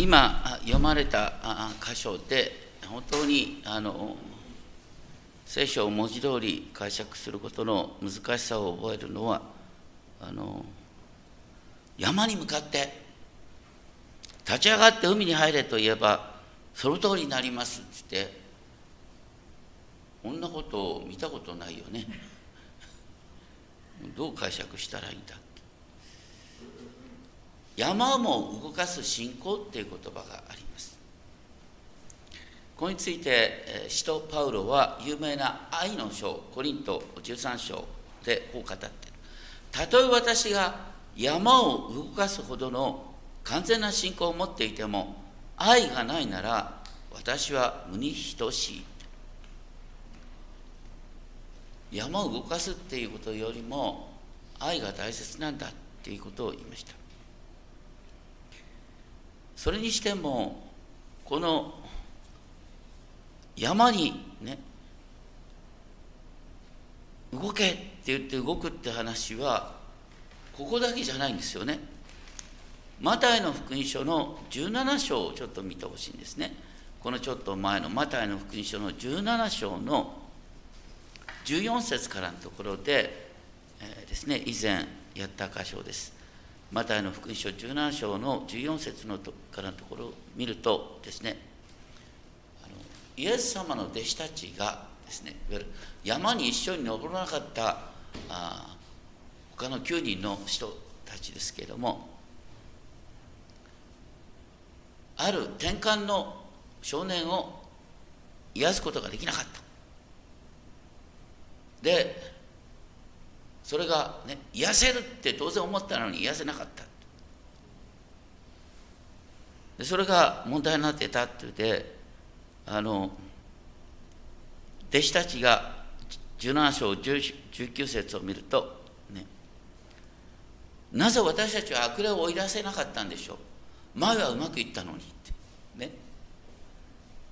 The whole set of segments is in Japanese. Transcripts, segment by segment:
今読まれた箇所で本当にあの聖書を文字通り解釈することの難しさを覚えるのはあの山に向かって立ち上がって海に入れと言えばその通りになりますってってこんなことを見たことないよね。どう解釈したらいいんだ山も動かす信仰っていう言葉があります。これについて使徒パウロは有名な愛の書コリント13章でこう語っている。たとえ私が山を動かすほどの完全な信仰を持っていても愛がないなら私は無に等しい山を動かす。っていうことよりも愛が大切なんだっていうことを言いましたそれにしてもこの山にね動けって言って動くって話はここだけじゃないんですよね。マタイの福音書の17章をちょっと見てほしいんですね。このちょっと前のマタイの福音書の17章の14節からのところで、えー、ですね以前やった箇所です。マタイの福音書17章の14節のとからのところを見るとですねあのイエス様の弟子たちがですねいわゆる山に一緒に登らなかったあ他の9人の人たちですけれどもある転換の少年を癒すことができなかった。でそれがね癒せるって当然思ったのに癒せなかった。でそれが問題になってたって言ってあの弟子たちが17章19節を見るとねなぜ私たちは悪霊を追い出せなかったんでしょう？前はうまくいったのにって。ね。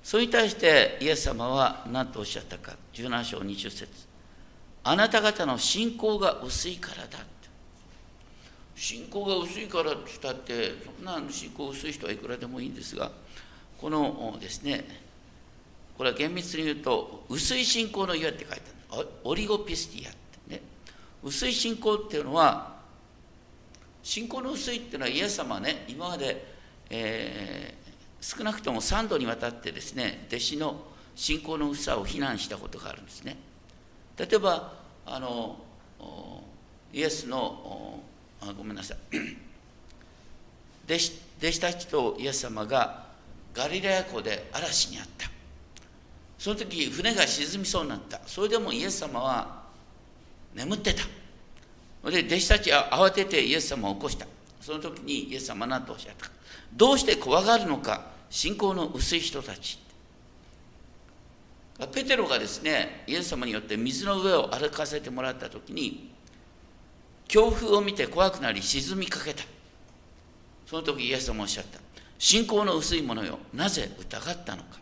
それに対してイエス様は何とおっしゃったか。17章20節。あなた方の信仰が薄いからだ信仰が薄いからって言ったってそんな信仰薄い人はいくらでもいいんですがこのですねこれは厳密に言うと薄い信仰の家って書いてあるオリゴピスティアってね。薄い信仰っていうのは信仰の薄いっていうのはイエス様ね今まで、えー、少なくとも3度にわたってですね弟子の信仰の薄さを非難したことがあるんですね。例えばあのイエスのあごめんなさい。弟子弟子たちとイエス様がガリラヤ湖で嵐にあった。その時船が沈みそうになった。それでもイエス様は眠ってた。で弟子たちは慌ててイエス様を起こした。その時にイエス様は何とおっしゃったか。どうして怖がるのか。信仰の薄い人たち。ペテロがですねイエス様によって水の上を歩かせてもらった時に強風を見て怖くなり沈みかけた。その時イエス様おっしゃった。信仰の薄いものよなぜ疑ったのか。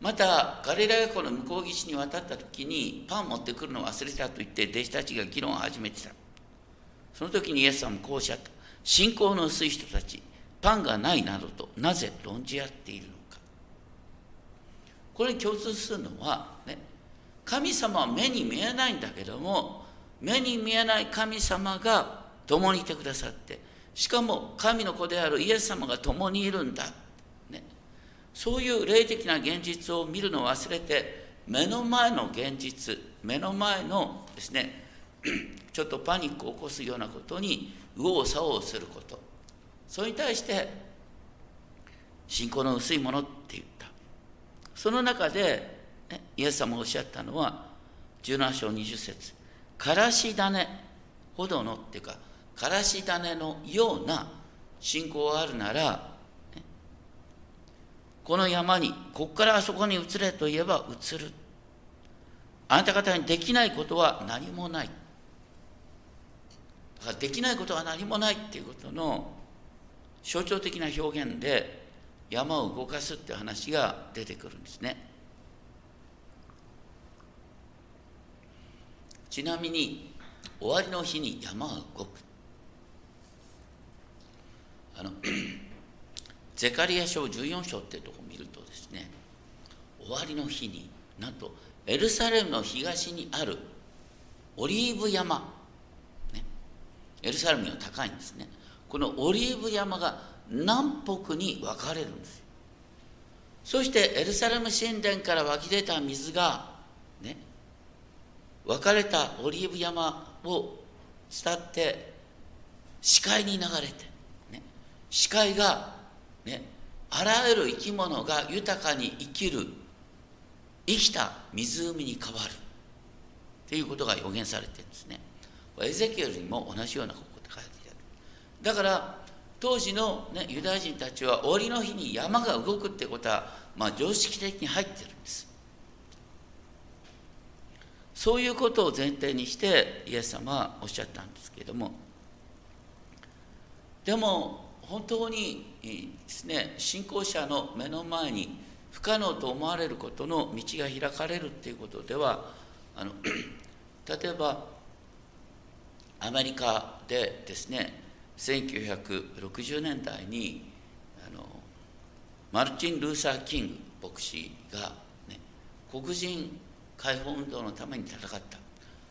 またガリラヤ湖の向こう岸に渡った時にパン持ってくるのを忘れたと言って弟子たちが議論を始めてた。その時にイエス様もこうおっしゃった。信仰の薄い人たちパンがないなどとなぜ論じ合っているのこれに共通するのは、ね、神様は目に見えないんだけども目に見えない神様が共にいてくださってしかも神の子であるイエス様が共にいるんだ、ね、そういう霊的な現実を見るのを忘れて目の前の現実目の前のですね ちょっとパニックを起こすようなことに右往左往すること。それに対して信仰の薄いものっていうその中で、ね、イエス様がおっしゃったのは17章20節からし種ほどのっていうかからし種のような信仰があるなら、ね、この山にここからあそこに移れと言えば移る。あなた方にできないことは何もない。だからできないことは何もないっていうことの象徴的な表現で山を動かすって話が出てくるんですね。ちなみに終わりの日に山が動く。あの ゼカリア書14章っていうところを見るとですね終わりの日になんとエルサレムの東にあるオリーブ山、ね、エルサレムには高いんですね。このオリーブ山が南北に分かれるんですそしてエルサレム神殿から湧き出た水がね分かれたオリーブ山を伝って視界に流れて、ね、視界が、ね、あらゆる生き物が豊かに生きる生きた湖に変わるということが予言されてるんですね。エゼキエルにも同じようなこと書いてある。だから当時の、ね、ユダヤ人たちは終わりの日に山が動くってことは、まあ、常識的に入ってるんです。そういうことを前提にしてイエス様はおっしゃったんですけれどもでも本当にですね信仰者の目の前に不可能と思われることの道が開かれるっていうことではあの 例えばアメリカでですね1960年代にあのマルチン・ルーサー・キング牧師が、ね、黒人解放運動のために戦った。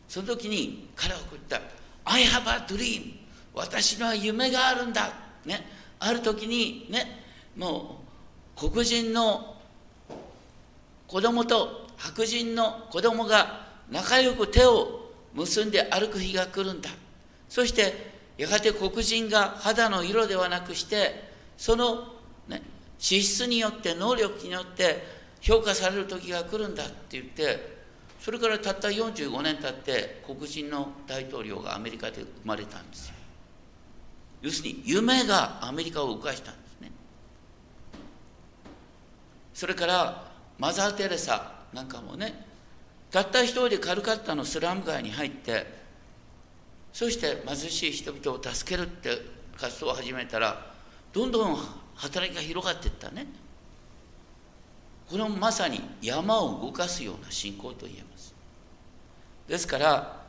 その時に彼はこう言った「I have a dream 私には夢があるんだ」ねある時にねもう黒人の子供と白人の子供が仲良く手を結んで歩く日が来るんだ。そしてやがて黒人が肌の色ではなくしてその、ね、資質によって能力によって評価される時が来るんだって言ってそれからたった45年経って黒人の大統領がアメリカで生まれたんですよ。要するに夢がアメリカを動かしたんですね。それからマザー・テレサなんかもねたった一人でカルカッタのスラム街に入ってそして貧しい人々を助けるって活動を始めたらどんどん働きが広がっていったね。これもまさに山を動かすような信仰と言えます。ですから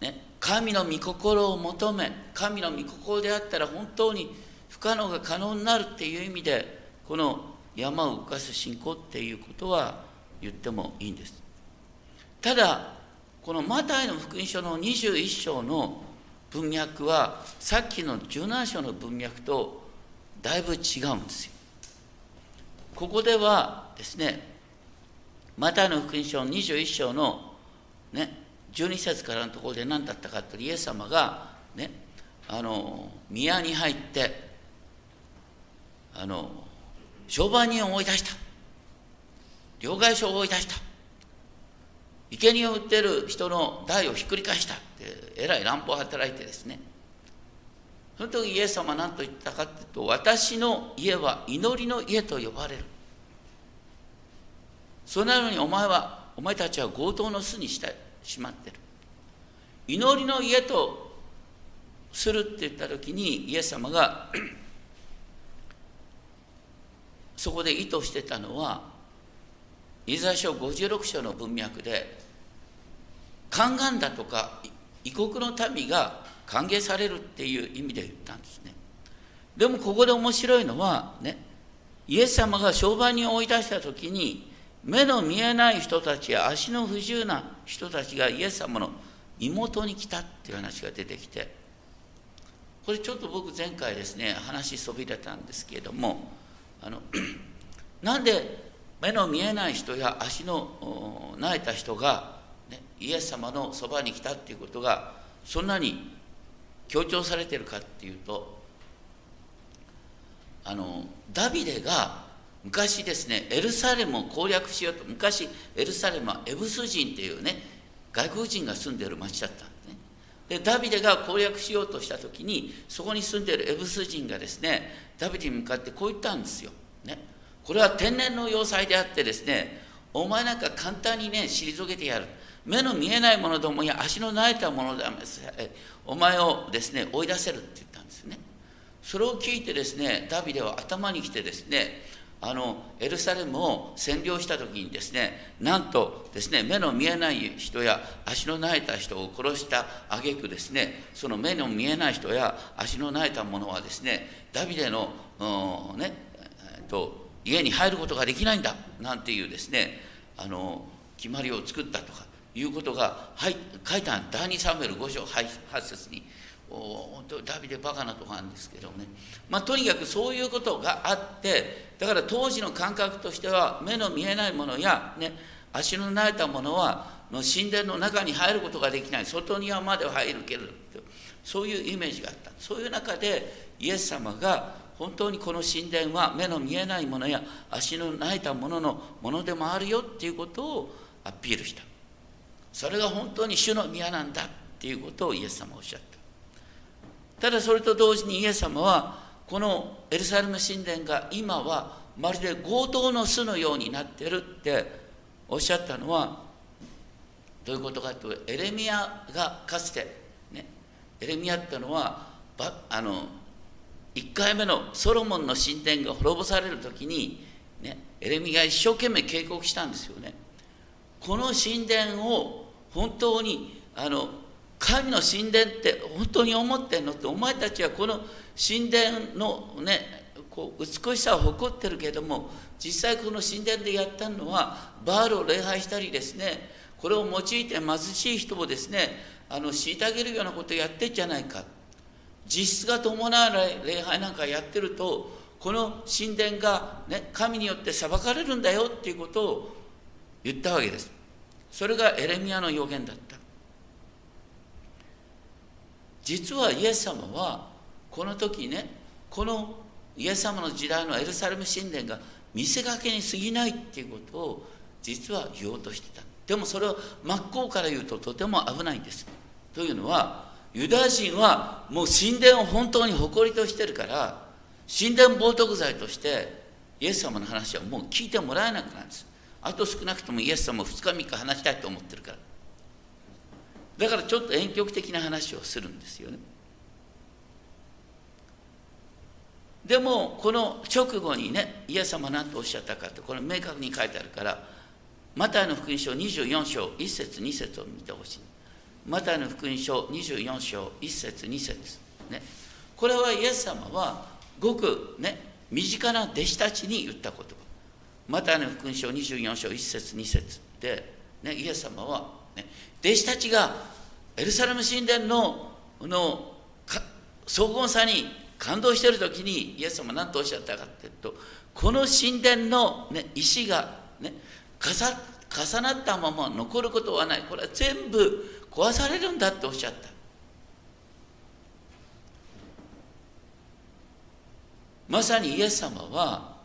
ね神の御心を求め神の御心であったら本当に不可能が可能になるっていう意味でこの山を動かす信仰っていうことは言ってもいいんです。ただこのマタイの福音書の21章の文脈はさっきの17章の文脈とだいぶ違うんですよ。ここではですねマタイの福音書の21章のね12節からのところで何だったかとイエス様がねあの宮に入ってあの商売人を追い出した両替所を追い出した生贄を売ってる人の代をひっくり返したってえらい乱暴を働いてですね。その時イエス様は何と言ったかっていうと私の家は祈りの家と呼ばれる。それなのにお前はお前たちは強盗の巣にしてしまってる。祈りの家とするって言った時にイエス様が そこで意図してたのはイザヤ書56章の文脈で宦官だとか異国の民が歓迎されるっていう意味で言ったんですね。でもここで面白いのはねイエス様が商売に追い出した時に目の見えない人たちや足の不自由な人たちがイエス様の妹に来たっていう話が出てきてこれちょっと僕前回ですね話そびれたんですけれどもあの なんで目の見えない人や足の泣いた人が、ね、イエス様のそばに来たっていうことがそんなに強調されてるかっていうとあのダビデが昔ですねエルサレムを攻略しようと昔エルサレムはエブス人っていうね外国人が住んでる町だったんですね。でダビデが攻略しようとした時にそこに住んでるエブス人がですねダビデに向かってこう言ったんですよ、ね、これは天然の要塞であってですねお前なんか簡単にね退けてやる。目の見えないものどもや足の泣いたものでお前をですね追い出せるって言ったんですね。それを聞いてですねダビデは頭に来てですねあのエルサレムを占領した時にですねなんとですね目の見えない人や足の苗えた人を殺した挙句ですねその目の見えない人や足の苗えた者はですねダビデの、ねえっと、家に入ることができないんだなんていうですねあの決まりを作ったとかいうことが、はい、書いた第2サムエル5章8節に本当ダビデバカなとこなんですけどね、まあ、とにかくそういうことがあってだから当時の感覚としては目の見えないものや、ね、足の慣れたものはの神殿の中に入ることができない。外庭までは入るけどそういうイメージがあった。そういう中でイエス様が本当にこの神殿は目の見えないものや足の慣れたもののものでもあるよっていうことをアピールした。それが本当に主の宮なんだっていうことをイエス様はおっしゃったただそれと同時にイエス様はこのエルサレム神殿が今はまるで強盗の巣のようになってるっておっしゃったのはどういうことかというとエレミアがかつて、ね、エレミアってのはあの1回目のソロモンの神殿が滅ぼされる時に、ね、エレミが一生懸命警告したんですよね。この神殿を本当にあの神の神殿って本当に思ってんのってお前たちはこの神殿のねこう美しさを誇ってるけども実際この神殿でやったのはバールを礼拝したりですねこれを用いて貧しい人をですねあの虐げるようなことをやってんじゃないか実質が伴う礼拝なんかやってるとこの神殿が、ね、神によって裁かれるんだよっていうことを言ったわけです。それがエレミアの予言だった。実はイエス様はこの時ねこのイエス様の時代のエルサレム神殿が見せかけに過ぎないっていうことを実は言おうとしてた。でもそれを真っ向から言うととても危ないんです。というのはユダヤ人はもう神殿を本当に誇りとしてるから神殿冒涜罪としてイエス様の話はもう聞いてもらえなくなるんです。あと少なくともイエス様2日3日話したいと思ってるから。だからちょっと遠曲的な話をするんですよね。でもこの直後にねイエス様何とおっしゃったかってこれ明確に書いてあるからマタイの福音書24章1節2節を見てほしい。マタイの福音書24章1節2節ね。これはイエス様はごくね身近な弟子たちに言った言葉。マタイの福音書24章1節2節で、ね、イエス様はね、弟子たちがエルサレム神殿のの荘厳さに感動している時にイエス様は何とおっしゃったかっていうとこの神殿の、ね、石が、ね、重なったまま残ることはない。これは全部壊されるんだっておっしゃったまさにイエス様は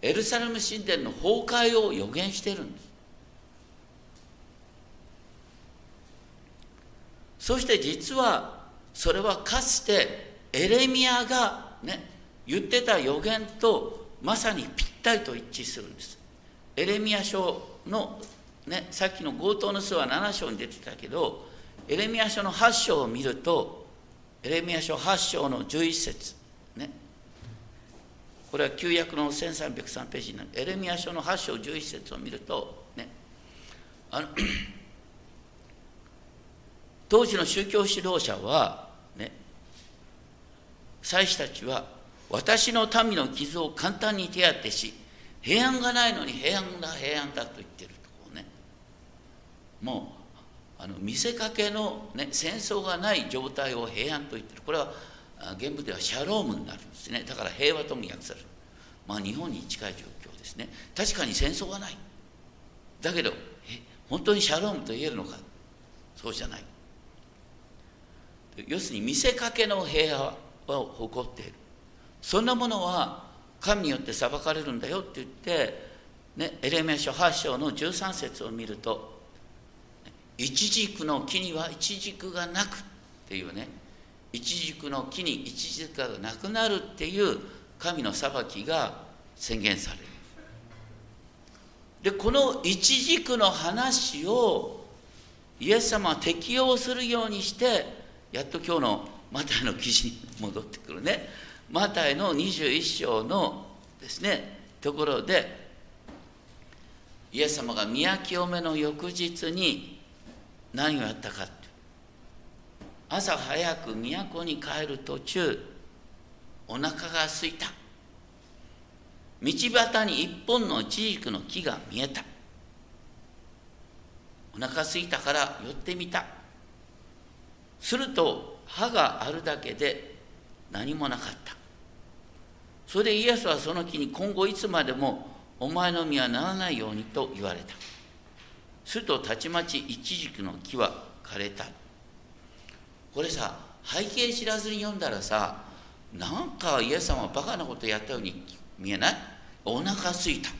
エルサレム神殿の崩壊を予言してるんですそして実はそれはかつてエレミアがね言ってた予言とまさにぴったりと一致するんです。エレミア書の、ね、さっきの強盗の巣は7章に出てたけどエレミア書の8章を見るとエレミア書8章の11節ね。これは旧約の1303ページになる。エレミア書の8章11節を見るとね。あの 当時の宗教指導者はね。祭司たちは私の民の傷を簡単に手当てし平安がないのに平安だ平安だと言ってる。もうあの見せかけの、ね、戦争がない状態を平安と言ってる。これは原文ではシャロームになるんですね。だから平和とも訳される。まあ日本に近い状況ですね。確かに戦争がない。だけど本当にシャロームと言えるのか。そうじゃない。要するに見せかけの平和を誇っている。そんなものは神によって裁かれるんだよって言って、ね、エレメ書8章の13節を見ると一軸の木には一軸がなくっていうね。一軸の木に一軸がなくなるっていう神の裁きが宣言される。でこの一軸の話をイエス様は適用するようにしてやっと今日のマタイの記事に戻ってくるね。マタイの21章のですねところでイエス様が宮清めの翌日に何をやったか朝早く都に帰る途中お腹が空いた。道端に一本のチジクの木が見えた。お腹空いたから寄ってみた。すると歯があるだけで何もなかった。それでイエスはその木に今後いつまでもお前の実はならないようにと言われた。するとたちまちイチジクの木は枯れた。これさ背景知らずに読んだらさなんかイエス様はバカなことやったように見えない？お腹すいた。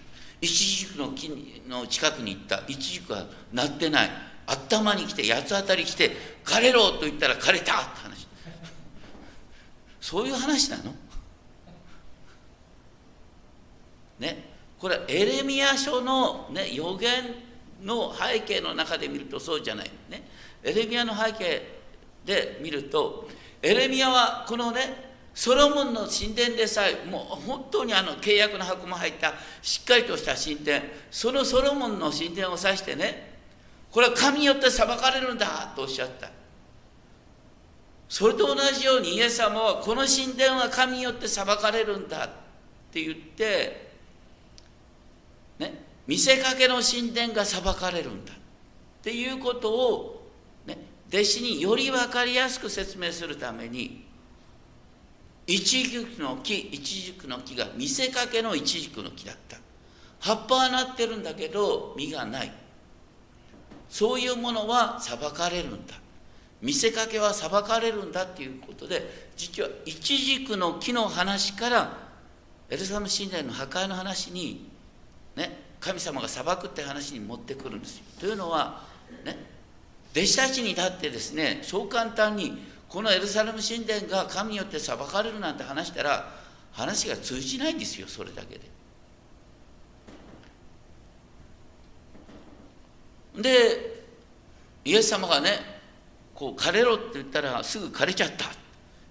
イチジクの木の近くに行った。イチジクは鳴ってない。頭に来て八つ当たり来て枯れろと言ったら枯れた。って話。そういう話なの？ね？これエレミア書の、ね、予言の背景の中で見るとそうじゃない。ね。エレミアの背景で見るとエレミアはこのねソロモンの神殿でさえもう本当にあの契約の箱も入ったしっかりとした神殿。そのソロモンの神殿を指してねこれは神によって裁かれるんだとおっしゃった。それと同じようにイエス様はこの神殿は神によって裁かれるんだって言って見せかけの神殿が裁かれるんだっていうことを、ね、弟子により分かりやすく説明するためにイチジクの木イチジクの木が見せかけのイチジクの木だった。葉っぱはなってるんだけど実がない。そういうものは裁かれるんだ。見せかけは裁かれるんだっていうことで実はイチジクの木の話からエルサレム神殿の破壊の話に神様が裁くって話に持ってくるんですよというのはね弟子たちにだってですねそう簡単にこのエルサレム神殿が神によって裁かれるなんて話したら話が通じないんですよそれだけで。でイエス様がねこう枯れろって言ったらすぐ枯れちゃった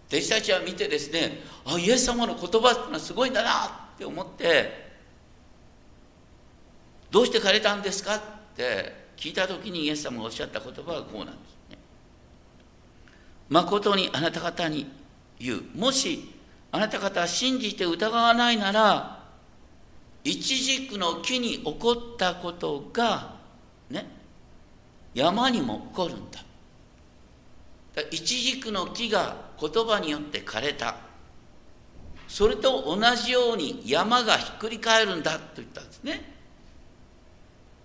弟子たちは見てですねあイエス様の言葉ってのはすごいんだなって思ってどうして枯れたんですか？って聞いた時にイエス様がおっしゃった言葉はこうなんですね。誠にあなた方に言う。もしあなた方は信じて疑わないならイチジクの木に起こったことがね山にも起こるんだ。イチジクの木が言葉によって枯れた。それと同じように山がひっくり返るんだと言ったんですね。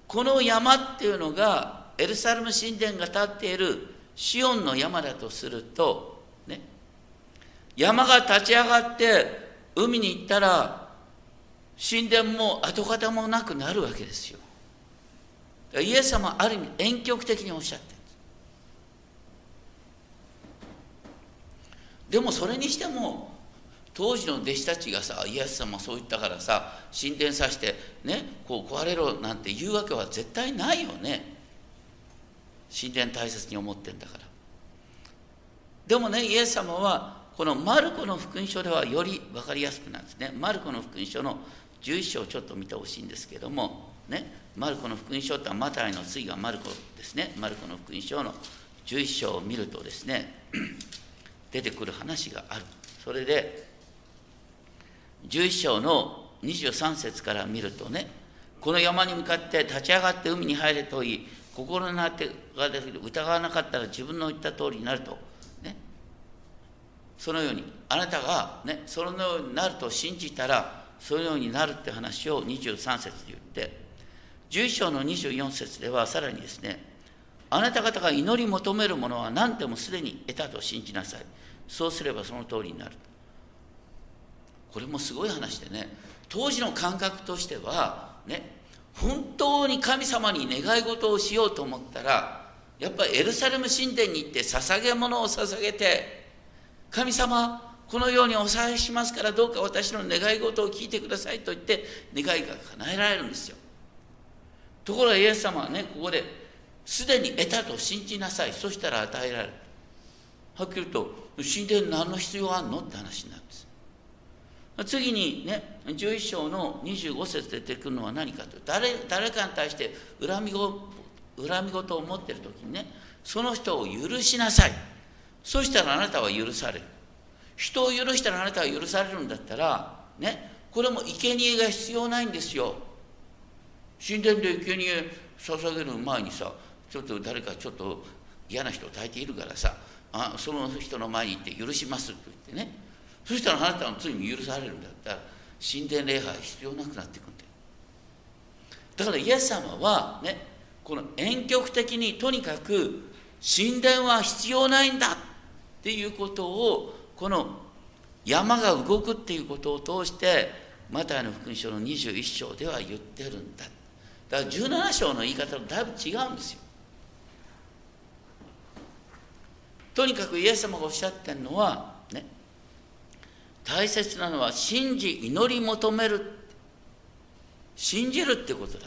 この山っていうのがエルサレム神殿が立っているシオンの山だとするとね山が立ち上がって海に行ったら神殿も跡形もなくなるわけですよ。イエス様はある意味遠曲的におっしゃってるんです。でもそれにしても当時の弟子たちがさイエス様そう言ったからさ神殿さしてねこう壊れろなんて言うわけは絶対ないよね。神殿大切に思ってんだから。でもねイエス様はこのマルコの福音書ではより分かりやすくなるんですね。マルコの福音書の11章をちょっと見てほしいんですけどもねマルコの福音書ってマタイの次がマルコですね。マルコの福音書の11章を見るとですね 出てくる話がある。それで11章の23節から見るとねこの山に向かって立ち上がって海に入れといい心の当てができる疑わなかったら自分の言った通りになると、ね、そのようにあなたが、ね、そのようになると信じたらそのようになるって話を23節で言って11章の24節ではさらにですねあなた方が祈り求めるものは何でもすでに得たと信じなさい。そうすればその通りになる。とこれもすごい話でね。当時の感覚としてはね本当に神様に願い事をしようと思ったらやっぱりエルサレム神殿に行って捧げ物を捧げて神様このようにおさえしますからどうか私の願い事を聞いてくださいと言って願いが叶えられるんですよ。ところがイエス様はねここですでに得たと信じなさい。そしたら与えられる。はっきり言うと神殿何の必要あんの？って話になるんです。次にね11章の25節出てくるのは何かと誰誰かに対して恨みご恨み事を持ってる時にねその人を許しなさい。そしたらあなたは許される。人を許したらあなたは許されるんだったらねこれも生贄が必要ないんですよ。神殿で生贄捧げる前にさちょっと誰かちょっと嫌な人を抱いているからさあその人の前に行って許しますと言ってね。そしたらあなたの罪も許されるんだ。ったら神殿礼拝必要なくなっていくんだよ。だからイエス様はねこの遠曲的にとにかく神殿は必要ないんだっていうことをこの山が動くっていうことを通してマタイの福音書の21章では言ってるんだ。だから17章の言い方とだいぶ違うんですよ。とにかくイエス様がおっしゃってるのは大切なのは信じ祈り求める。信じるってことだ。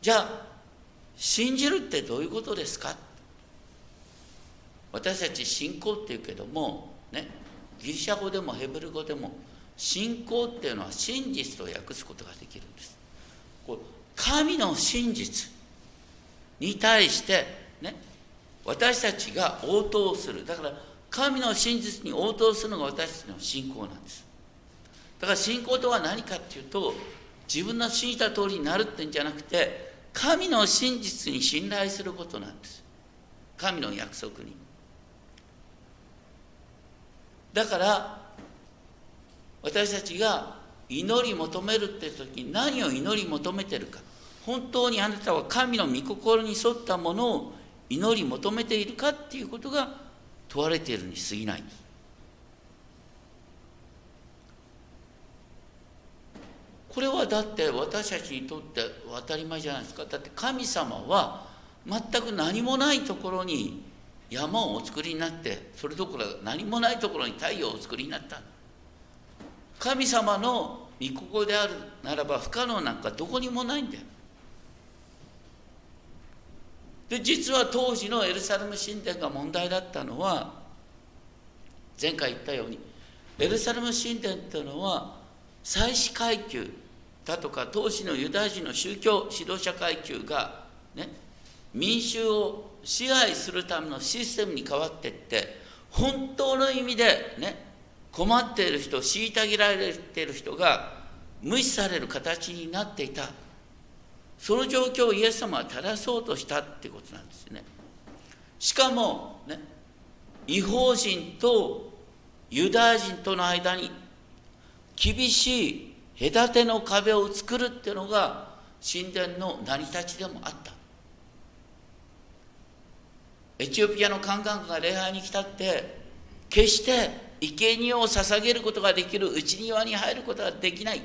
じゃあ信じるってどういうことですか？私たち信仰っていうけどもねギリシャ語でもヘブル語でも信仰っていうのは真実と訳すことができるんです。こう神の真実に対してね私たちが応答する。だから神の真実に応答するのが私たちの信仰なんです。だから信仰とは何かっていうと自分の信じた通りになるってんじゃなくて神の真実に信頼することなんです。神の約束に。だから私たちが祈り求めるって時に何を祈り求めてるか。本当にあなたは神の御心に沿ったものを祈り求めているかっていうことが問われているに過ぎない。んですこれはだって私たちにとって当たり前じゃないですか。だって神様は全く何もないところに山をお作りになってそれどころか何もないところに太陽をお作りになった。神様の御心であるならば不可能なんかどこにもないんだよ。で実は当時のエルサレム神殿が問題だったのは前回言ったようにエルサレム神殿っていうのは祭祀階級だとか当時のユダヤ人の宗教指導者階級がね民衆を支配するためのシステムに変わっていって本当の意味でね困っている人虐げられている人が無視される形になっていた。その状況をイエス様は正そうとしたってことなんですよね。しかもね違法人とユダヤ人との間に厳しい隔ての壁を作るっていうのが神殿の成り立ちでもあった。エチオピアのカンカンが礼拝に来たって決して生贄を捧げることができる内庭に入ることができない。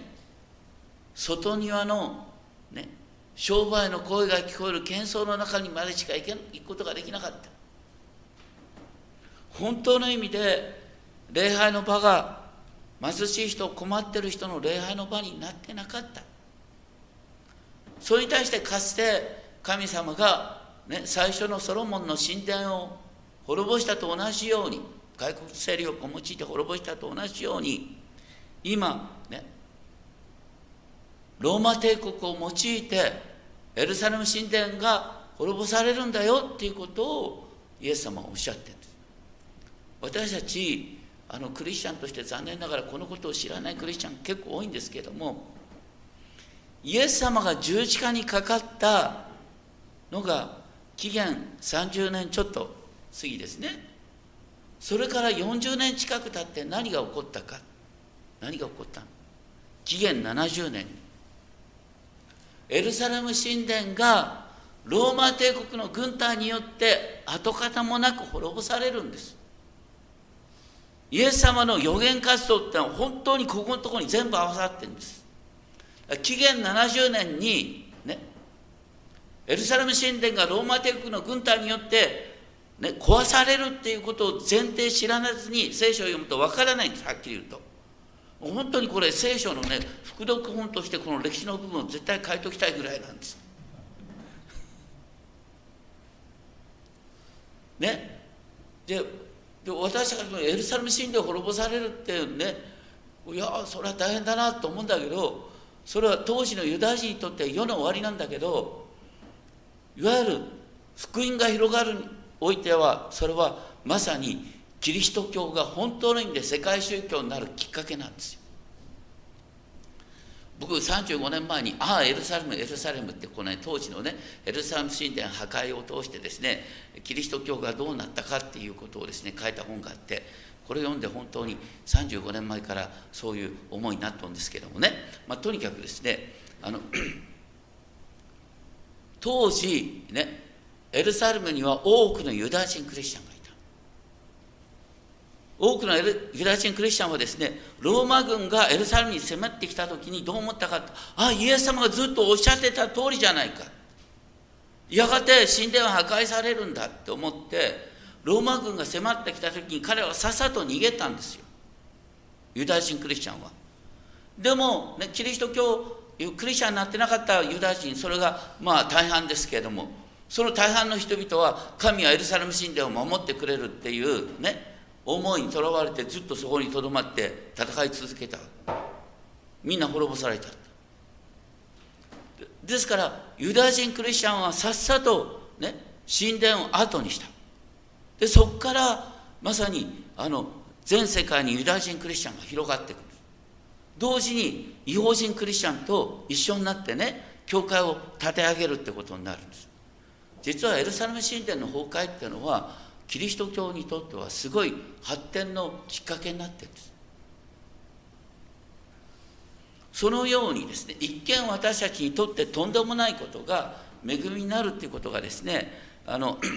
外庭のね商売の声が聞こえる喧騒の中にまでしか行け行くことができなかった。本当の意味で礼拝の場が貧しい人困ってる人の礼拝の場になってなかった。それに対してかつて神様がね、最初のソロモンの神殿を滅ぼしたと同じように外国勢力を用いて滅ぼしたと同じように今ねローマ帝国を用いてエルサレム神殿が滅ぼされるんだよっていうことをイエス様はおっしゃってるんです。私たちあのクリスチャンとして残念ながらこのことを知らないクリスチャン結構多いんですけれどもイエス様が十字架にかかったのが紀元30年ちょっと過ぎですね。それから40年近く経って何が起こったか。何が起こったの？紀元70年に。エルサレム神殿がローマ帝国の軍隊によって跡形もなく滅ぼされるんです。イエス様の予言活動ってのは本当にここのところに全部合わさってるんです。紀元70年にねエルサレム神殿がローマ帝国の軍隊によって、ね、壊されるっていうことを前提知らずに聖書を読むとわからないんです。はっきり言うと。本当にこれ聖書のね副読本としてこの歴史の部分を絶対書いておきたいぐらいなんです。ね。でで私たちのエルサレム神殿を滅ぼされるっていうねいやそれは大変だなと思うんだけどそれは当時のユダヤ人にとって世の終わりなんだけどいわゆる福音が広がるにおいてはそれはまさにキリスト教が本当の意味で世界宗教になるきっかけなんですよ。僕35年前に「ああエルサレムエルサレム」ってこの、ね、当時のねエルサレム神殿破壊を通してですねキリスト教がどうなったかっていうことをですね書いた本があってこれ読んで本当に35年前からそういう思いになったんですけどもね、まあ、とにかくですねあの 当時ねエルサレムには多くのユダヤ人クリスチャン多くのユダヤ人クリスチャンはですねローマ軍がエルサレムに迫ってきた時にどう思ったかあイエス様がずっとおっしゃってた通りじゃないか。やがて神殿は破壊されるんだって思ってローマ軍が迫ってきた時に彼はさっさと逃げたんですよ。ユダヤ人クリスチャンは。でも、ね、キリスト教クリスチャンになってなかったユダヤ人それがまあ大半ですけれどもその大半の人々は神はエルサレム神殿を守ってくれるっていうね思いにとらわれてずっとそこにとどまって戦い続けた。みんな滅ぼされた。ですからユダヤ人クリスチャンはさっさとね神殿を後にした。でそこからまさにあの全世界にユダヤ人クリスチャンが広がってくる。同時に違法人クリスチャンと一緒になってね教会を立て上げるってことになるんです。実はエルサレム神殿の崩壊っていうのはキリスト教にとってはすごい発展のきっかけになってるんですそのようにですね一見私たちにとってとんでもないことが恵みになるっていうことがですねあの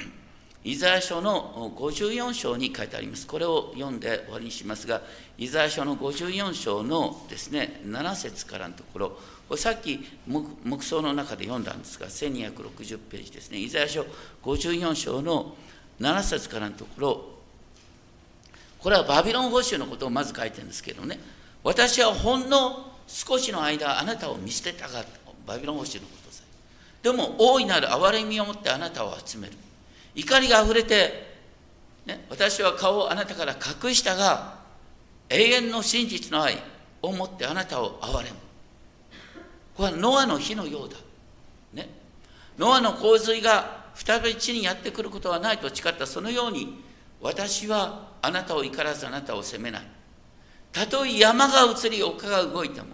イザヤ書の54章に書いてあります。これを読んで終わりにしますが、イザヤ書の54章のですね、7節からのところ、これさっき黙想の中で読んだんですが、1260ページですね、イザヤ書54章の7節からのところ、これはバビロン保守のことをまず書いてるんですけどね、私はほんの少しの間、あなたを見捨てたがバビロン保守のことさ。でも、大いなる憐れみを持ってあなたを集める。怒りがあふれて、ね、私は顔をあなたから隠したが永遠の真実の愛を持ってあなたを憐れむこれはノアの火のようだ、ね、ノアの洪水が再び地にやってくることはないと誓ったそのように私はあなたを怒らずあなたを責めない。たとえ山が移り丘が動いても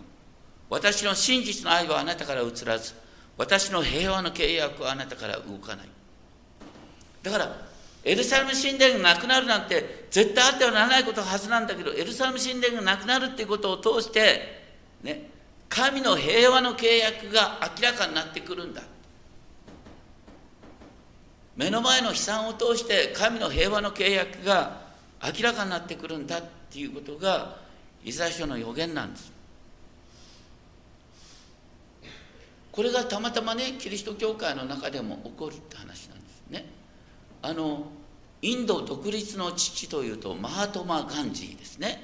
私の真実の愛はあなたから移らず私の平和の契約はあなたから動かない。だからエルサレム神殿がなくなるなんて絶対あってはならないことはずなんだけどエルサレム神殿がなくなるっていうことを通してね神の平和の契約が明らかになってくるんだ。目の前の悲惨を通して神の平和の契約が明らかになってくるんだっていうことがイザヤ書の予言なんです。これがたまたまねキリスト教会の中でも起こるって話なんですね。あのインド独立の父というとマハトマ・ガンジーですね。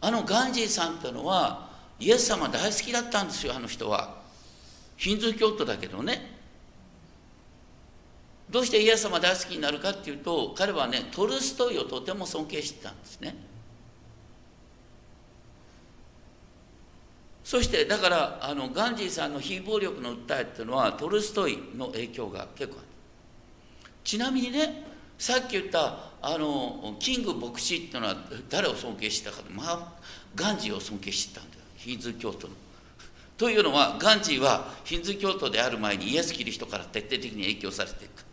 あのガンジーさんというのはイエス様大好きだったんですよあの人は。ヒンズー教徒だけどね。どうしてイエス様大好きになるかっていうと彼はねトルストイをとても尊敬してたんですねそしてだからあのガンジーさんの非暴力の訴えっていうのはトルストイの影響が結構あるちなみにねさっき言ったあのキング牧師っていうのは誰を尊敬してたかまあガンジーを尊敬してたんだよヒンズー教徒の。というのはガンジーはヒンズー教徒である前にイエス・キリストから徹底的に影響されていく。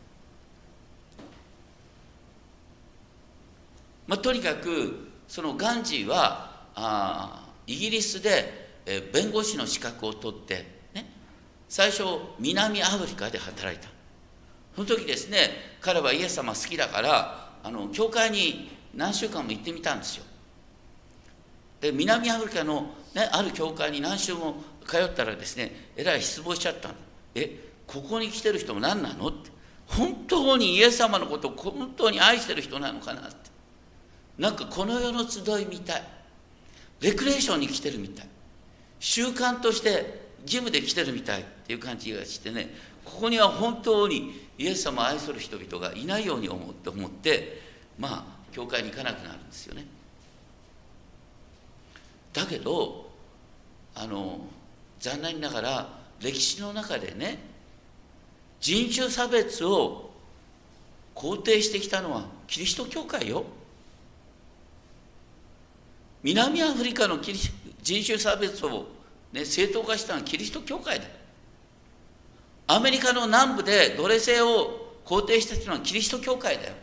まあ、とにかくそのガンジーはあイギリスで、え弁護士の資格を取って、ね、最初南アフリカで働いた。その時ですね彼はイエス様好きだからあの教会に何週間も行ってみたんですよ。で南アフリカの、ね、ある教会に何週も通ったらですねえらい失望しちゃったの。えここに来てる人も何なのって。本当にイエス様のことを本当に愛してる人なのかなって。なんかこの世の集いみたい。レクレーションに来てるみたい。習慣として義務で来てるみたいっていう感じがしてね。ここには本当にイエス様を愛する人々がいないように思って思ってまあ教会に行かなくなるんですよね。だけどあの残念ながら歴史の中でね人種差別を肯定してきたのはキリスト教会よ。南アフリカのキリ人種差別を、ね、正当化したのはキリスト教会だ。アメリカの南部で奴隷制を肯定したのはキリスト教会だよ。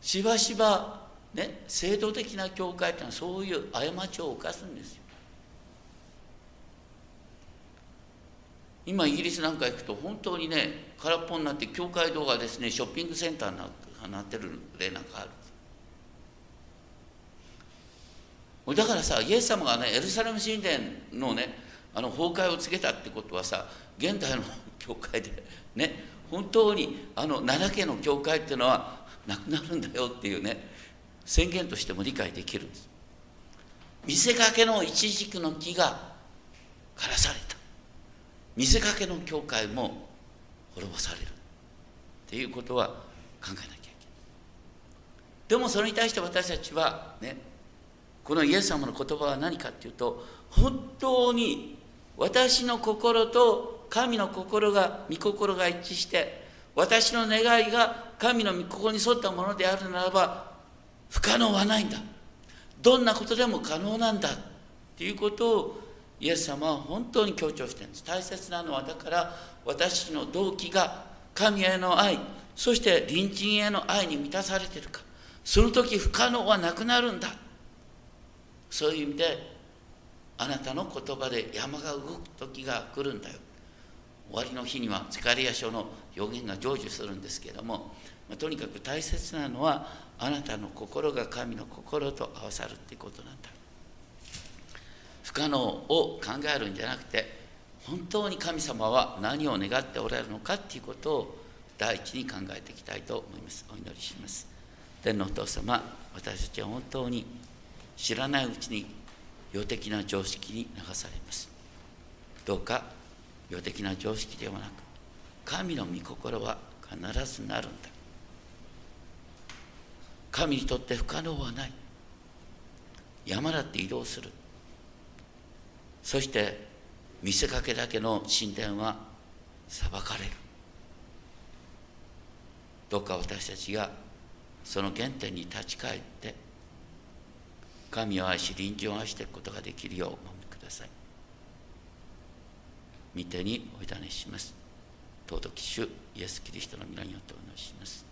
しばしばね制度的な教会っていうのはそういう過ちを犯すんですよ。今イギリスなんか行くと本当にね空っぽになって教会堂がですねショッピングセンターになってる例なんかある。だからさイエス様がねエルサレム神殿のねあの崩壊を告げたってことはさ現代の教会でね本当にあの奈良家の教会っていうのはなくなるんだよっていうね宣言としても理解できる。んです見せかけのイチジクの木が枯らされた見せかけの教会も滅ぼされるっていうことは考えなきゃいけない。でもそれに対して私たちはねこのイエス様の言葉は何かっていうと本当に私の心と神の心が御心が一致して私の願いが神の御心に沿ったものであるならば不可能はないんだ。どんなことでも可能なんだっていうことをイエス様は本当に強調してるんです。大切なのはだから私の動機が神への愛そして隣人への愛に満たされてるか。その時不可能はなくなるんだ。そういう意味であなたの言葉で山が動く時が来るんだよ。終わりの日にはゼカリア書の予言が成就するんですけども、まあ、とにかく大切なのはあなたの心が神の心と合わさるっていうことなんだ。可能を考えるんじゃなくて本当に神様は何を願っておられるのかっていうことを第一に考えていきたいと思います。お祈りします。天皇お父様私たちは本当に知らないうちに世的な常識に流されます。どうか世的な常識ではなく神の御心は必ずなるんだ。神にとって不可能はない。山だって移動する。そして見せかけだけの神殿は裁かれる。どうか私たちがその原点に立ち返って神を愛し臨時を愛していくことができるようお守りください。御手にお委ねします。尊き主イエス・キリストの皆によってお祈りします。